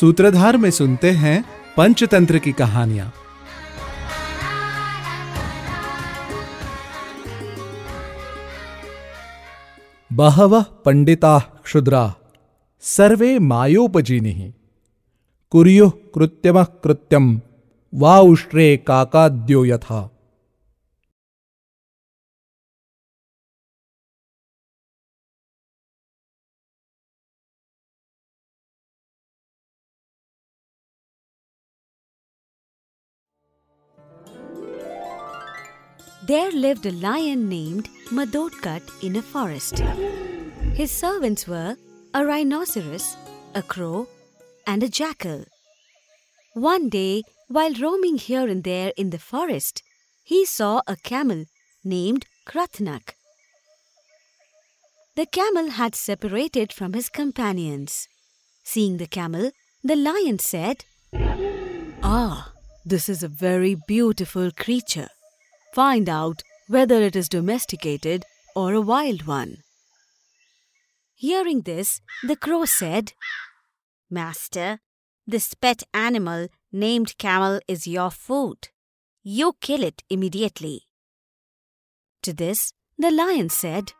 सूत्रधार में सुनते हैं पंचतंत्र की कहानियाँ। बहव पंडिता क्षुद्राः, सर्वे मायोपजीनिः। कुर्युः कृत्यम कृत्यम वा उष्ट्रे काकाद्यो यथा। There lived a lion named Madotkat in a forest. His servants were a rhinoceros, a crow, and a jackal. One day, while roaming here and there in the forest, he saw a camel named Krathnak. The camel had separated from his companions. Seeing the camel, the lion said, Ah, this is a very beautiful creature. Find out whether it is domesticated or a wild one. Hearing this, the crow said, Master, this pet animal named camel is your food. You kill it immediately. To this, the lion said,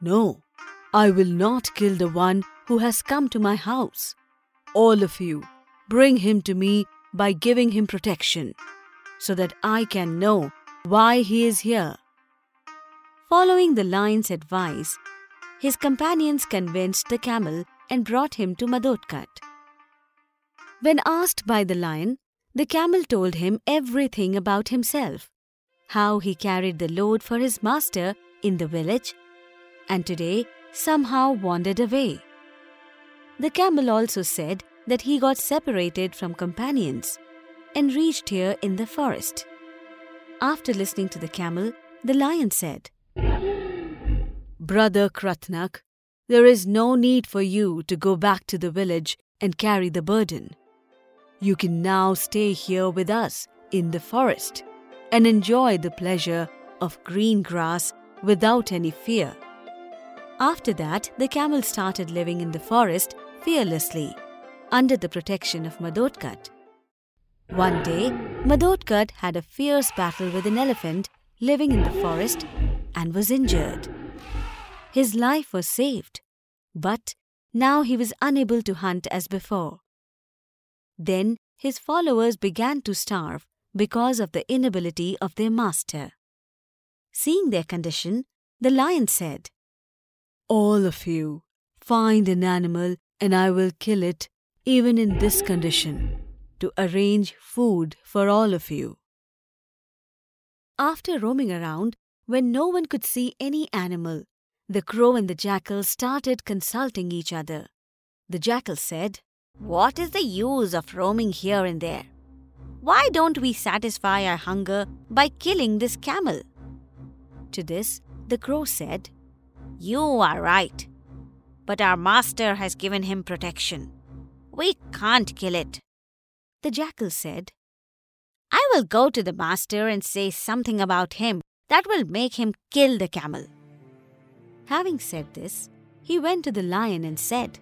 No, I will not kill the one who has come to my house. All of you, bring him to me by giving him protection, so that I can know why he is here. Following the lion's advice, his companions convinced the camel and brought him to Madotkat. When asked by the lion, the camel told him everything about himself how he carried the load for his master in the village and today somehow wandered away. The camel also said that he got separated from companions and reached here in the forest. After listening to the camel, the lion said, Brother Krathnak, there is no need for you to go back to the village and carry the burden. You can now stay here with us in the forest and enjoy the pleasure of green grass without any fear. After that, the camel started living in the forest fearlessly under the protection of Madotkat. One day, Madotkat had a fierce battle with an elephant living in the forest and was injured. His life was saved, but now he was unable to hunt as before. Then his followers began to starve because of the inability of their master. Seeing their condition, the lion said, All of you, find an animal and I will kill it even in this condition to arrange food for all of you. After roaming around, when no one could see any animal, the crow and the jackal started consulting each other. The jackal said, What is the use of roaming here and there? Why don't we satisfy our hunger by killing this camel? To this, the crow said, You are right. But our master has given him protection. We can't kill it. The jackal said, I will go to the master and say something about him that will make him kill the camel. Having said this, he went to the lion and said,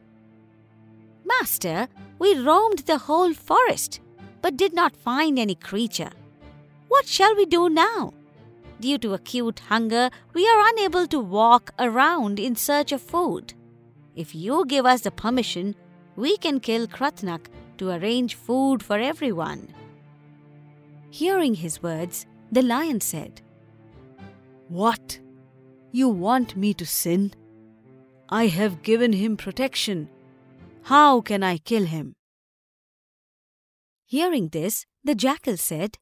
Master, we roamed the whole forest, but did not find any creature. What shall we do now? Due to acute hunger, we are unable to walk around in search of food. If you give us the permission, we can kill Krathnak to arrange food for everyone. Hearing his words, the lion said, What? You want me to sin? I have given him protection. How can I kill him? Hearing this, the jackal said,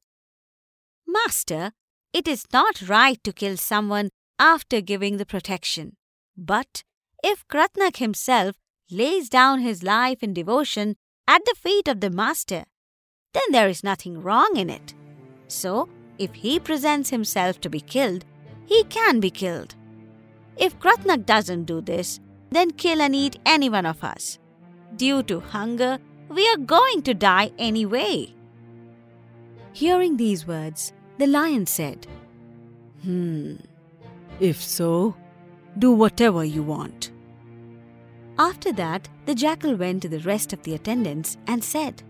Master, it is not right to kill someone after giving the protection. But if Krathnak himself lays down his life in devotion at the feet of the master, then there is nothing wrong in it. So, if he presents himself to be killed, he can be killed. If Krathnak doesn't do this, then kill and eat any one of us. Due to hunger, we are going to die anyway. Hearing these words, the lion said, Hmm, if so, do whatever you want. After that, the jackal went to the rest of the attendants and said,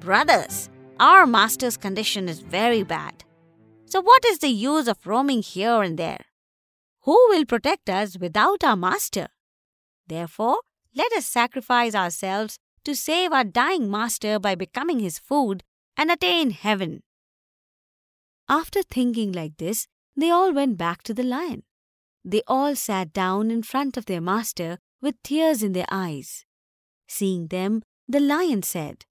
Brothers, our master's condition is very bad. So, what is the use of roaming here and there? Who will protect us without our master? Therefore, let us sacrifice ourselves to save our dying master by becoming his food and attain heaven. After thinking like this, they all went back to the lion. They all sat down in front of their master with tears in their eyes. Seeing them, the lion said,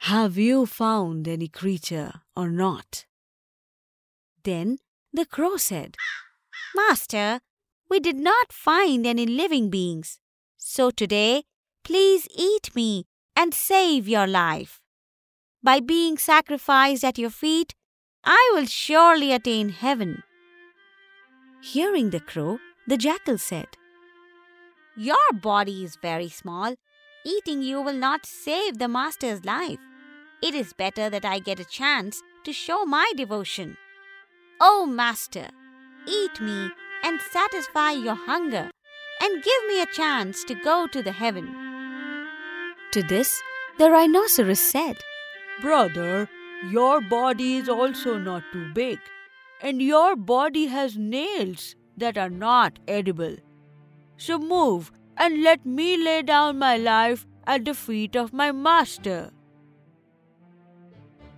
Have you found any creature or not? Then the crow said, Master, we did not find any living beings. So today, please eat me and save your life. By being sacrificed at your feet, I will surely attain heaven. Hearing the crow, the jackal said, Your body is very small. Eating you will not save the master's life. It is better that I get a chance to show my devotion. O oh, master, eat me and satisfy your hunger, and give me a chance to go to the heaven. To this, the rhinoceros said, Brother, your body is also not too big, and your body has nails that are not edible. So move and let me lay down my life at the feet of my master.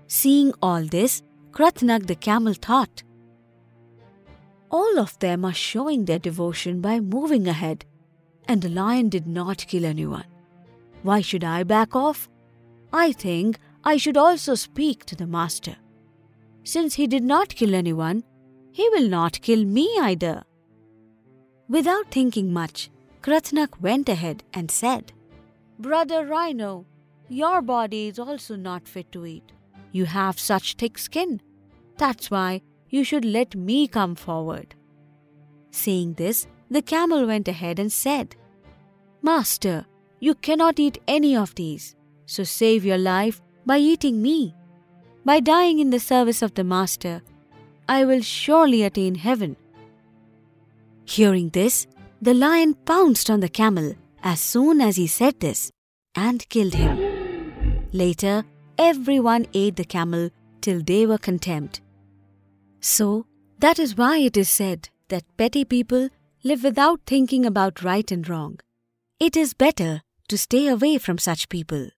Seeing all this, Krathnak the camel thought, All of them are showing their devotion by moving ahead, and the lion did not kill anyone. Why should I back off? I think I should also speak to the master. Since he did not kill anyone, he will not kill me either. Without thinking much, Krathnak went ahead and said, Brother Rhino, your body is also not fit to eat. You have such thick skin. That's why you should let me come forward. Saying this, the camel went ahead and said, Master, you cannot eat any of these, so save your life by eating me. By dying in the service of the Master, I will surely attain heaven. Hearing this, the lion pounced on the camel as soon as he said this and killed him. Later, everyone ate the camel till they were content. So, that is why it is said that petty people live without thinking about right and wrong. It is better to stay away from such people.